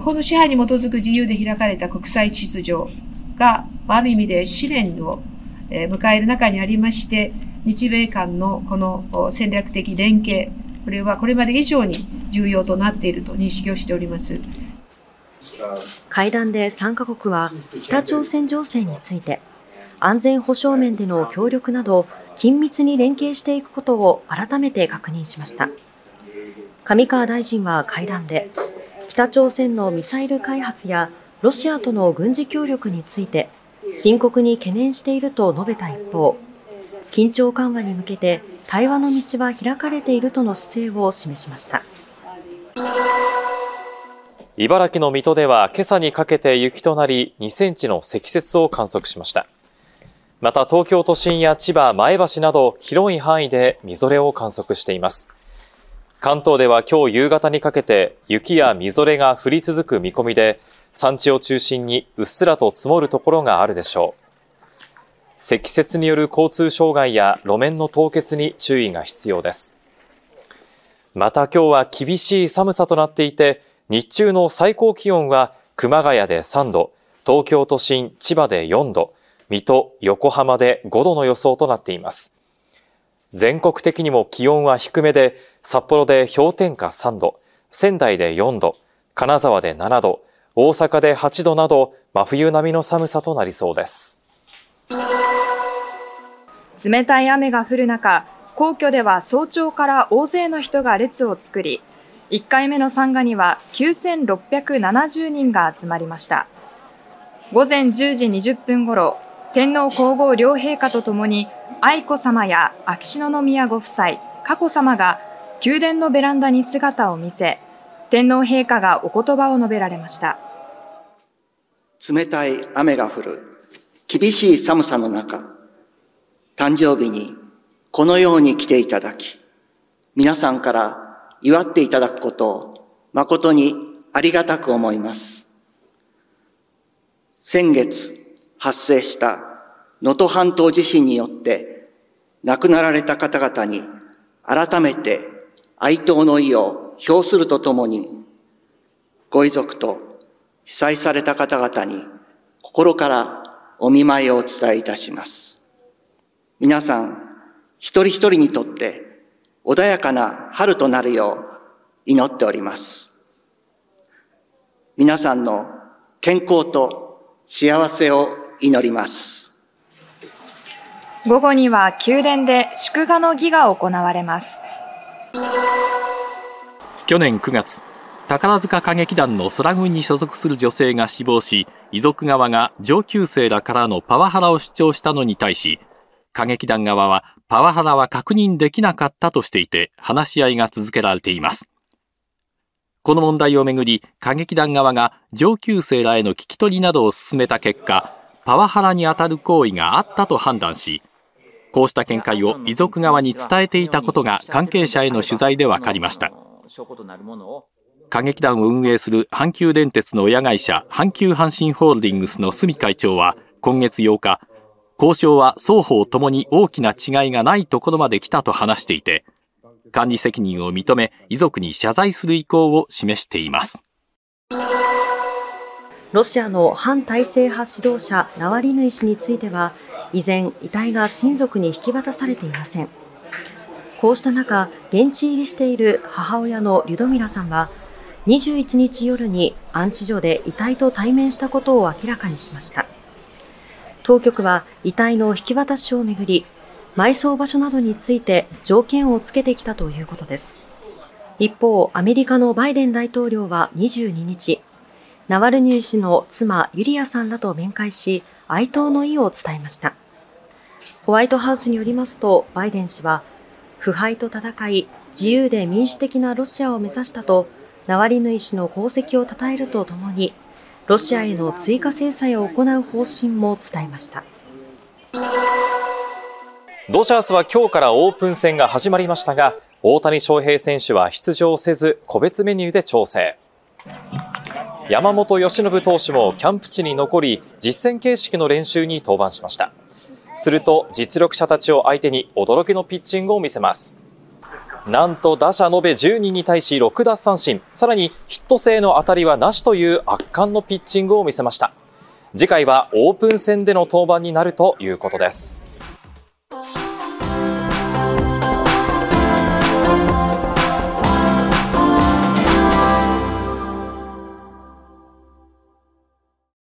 法の支配に基づく自由で開かれた国際秩序が、ある意味で試練を迎える中にありまして、日米間のこの戦略的連携、これはこれまで以上に重要となっていると認識をしております。会談で3カ国は北朝鮮情勢について安全保障面での協力など緊密に連携していくことを改めて確認しました上川大臣は会談で北朝鮮のミサイル開発やロシアとの軍事協力について深刻に懸念していると述べた一方緊張緩和に向けて対話の道は開かれているとの姿勢を示しました。茨城の水戸では今朝にかけて雪となり2センチの積雪を観測しました。また東京都心や千葉、前橋など広い範囲でみぞれを観測しています。関東では今日夕方にかけて雪やみぞれが降り続く見込みで山地を中心にうっすらと積もるところがあるでしょう積雪による交通障害や路面の凍結に注意が必要です。また今日は厳しい寒さとなっていて、日中の最高気温は熊谷で3度、東京都心、千葉で4度、水戸、横浜で5度の予想となっています。全国的にも気温は低めで、札幌で氷点下3度、仙台で4度、金沢で7度、大阪で8度など真冬並みの寒さとなりそうです。冷たい雨が降る中、皇居では早朝から大勢の人が列を作り、1回目の参賀には9670人が集まりました。午前10時20分ごろ、天皇皇后両陛下とともに愛子さまや秋篠宮ご夫妻、佳子さまが宮殿のベランダに姿を見せ、天皇陛下がお言葉を述べられました。冷たい雨が降る厳しい寒さの中、誕生日にこのように来ていただき、皆さんから祝っていただくことを誠にありがたく思います。先月発生した能登半島地震によって亡くなられた方々に改めて哀悼の意を表するとともに、ご遺族と被災された方々に心からお見舞いをお伝えいたします。皆さん、一人一人にとって穏やかな春となるよう祈っております。皆さんの健康と幸せを祈ります。午後には宮殿で祝賀の儀が行われます。去年9月、宝塚歌劇団の空軍に所属する女性が死亡し、遺族側が上級生らからのパワハラを主張したのに対し、歌劇団側はパワハラは確認できなかったとしていて話し合いが続けられています。この問題をめぐり、歌劇団側が上級生らへの聞き取りなどを進めた結果、パワハラに当たる行為があったと判断し、こうした見解を遺族側に伝えていたことが関係者への取材で分かりました。歌劇団を運営する阪急電鉄の親会社阪急阪神ホールディングスの住会長は今月8日、交渉は双方ともに大きな違いがないところまで来たと話していて、管理責任を認め遺族に謝罪する意向を示しています。ロシアの反体制派指導者ナワリヌイ氏については、依然遺体が親族に引き渡されていません。こうした中、現地入りしている母親のリュドミラさんは、21日夜に安置所で遺体と対面したことを明らかにしました。当局は遺体の引き渡しをめぐり、埋葬場所などについて条件をつけてきたということです。一方、アメリカのバイデン大統領は22日、ナワルニー氏の妻ユリアさんらと面会し、哀悼の意を伝えました。ホワイトハウスによりますと、バイデン氏は、腐敗と戦い、自由で民主的なロシアを目指したとナワリヌイ氏の功績を称えるとともに、ロシアへの追加制裁を行う方針も伝えました。ドジャースは今日からオープン戦が始まりましたが、大谷翔平選手は出場せず、個別メニューで調整。山本由伸投手もキャンプ地に残り、実戦形式の練習に登板しました。すると、実力者たちを相手に驚きのピッチングを見せます。なんと打者延べ10人に対し6奪三振、さらにヒット性の当たりはなしという圧巻のピッチングを見せました。次回はオープン戦での登板になるということです。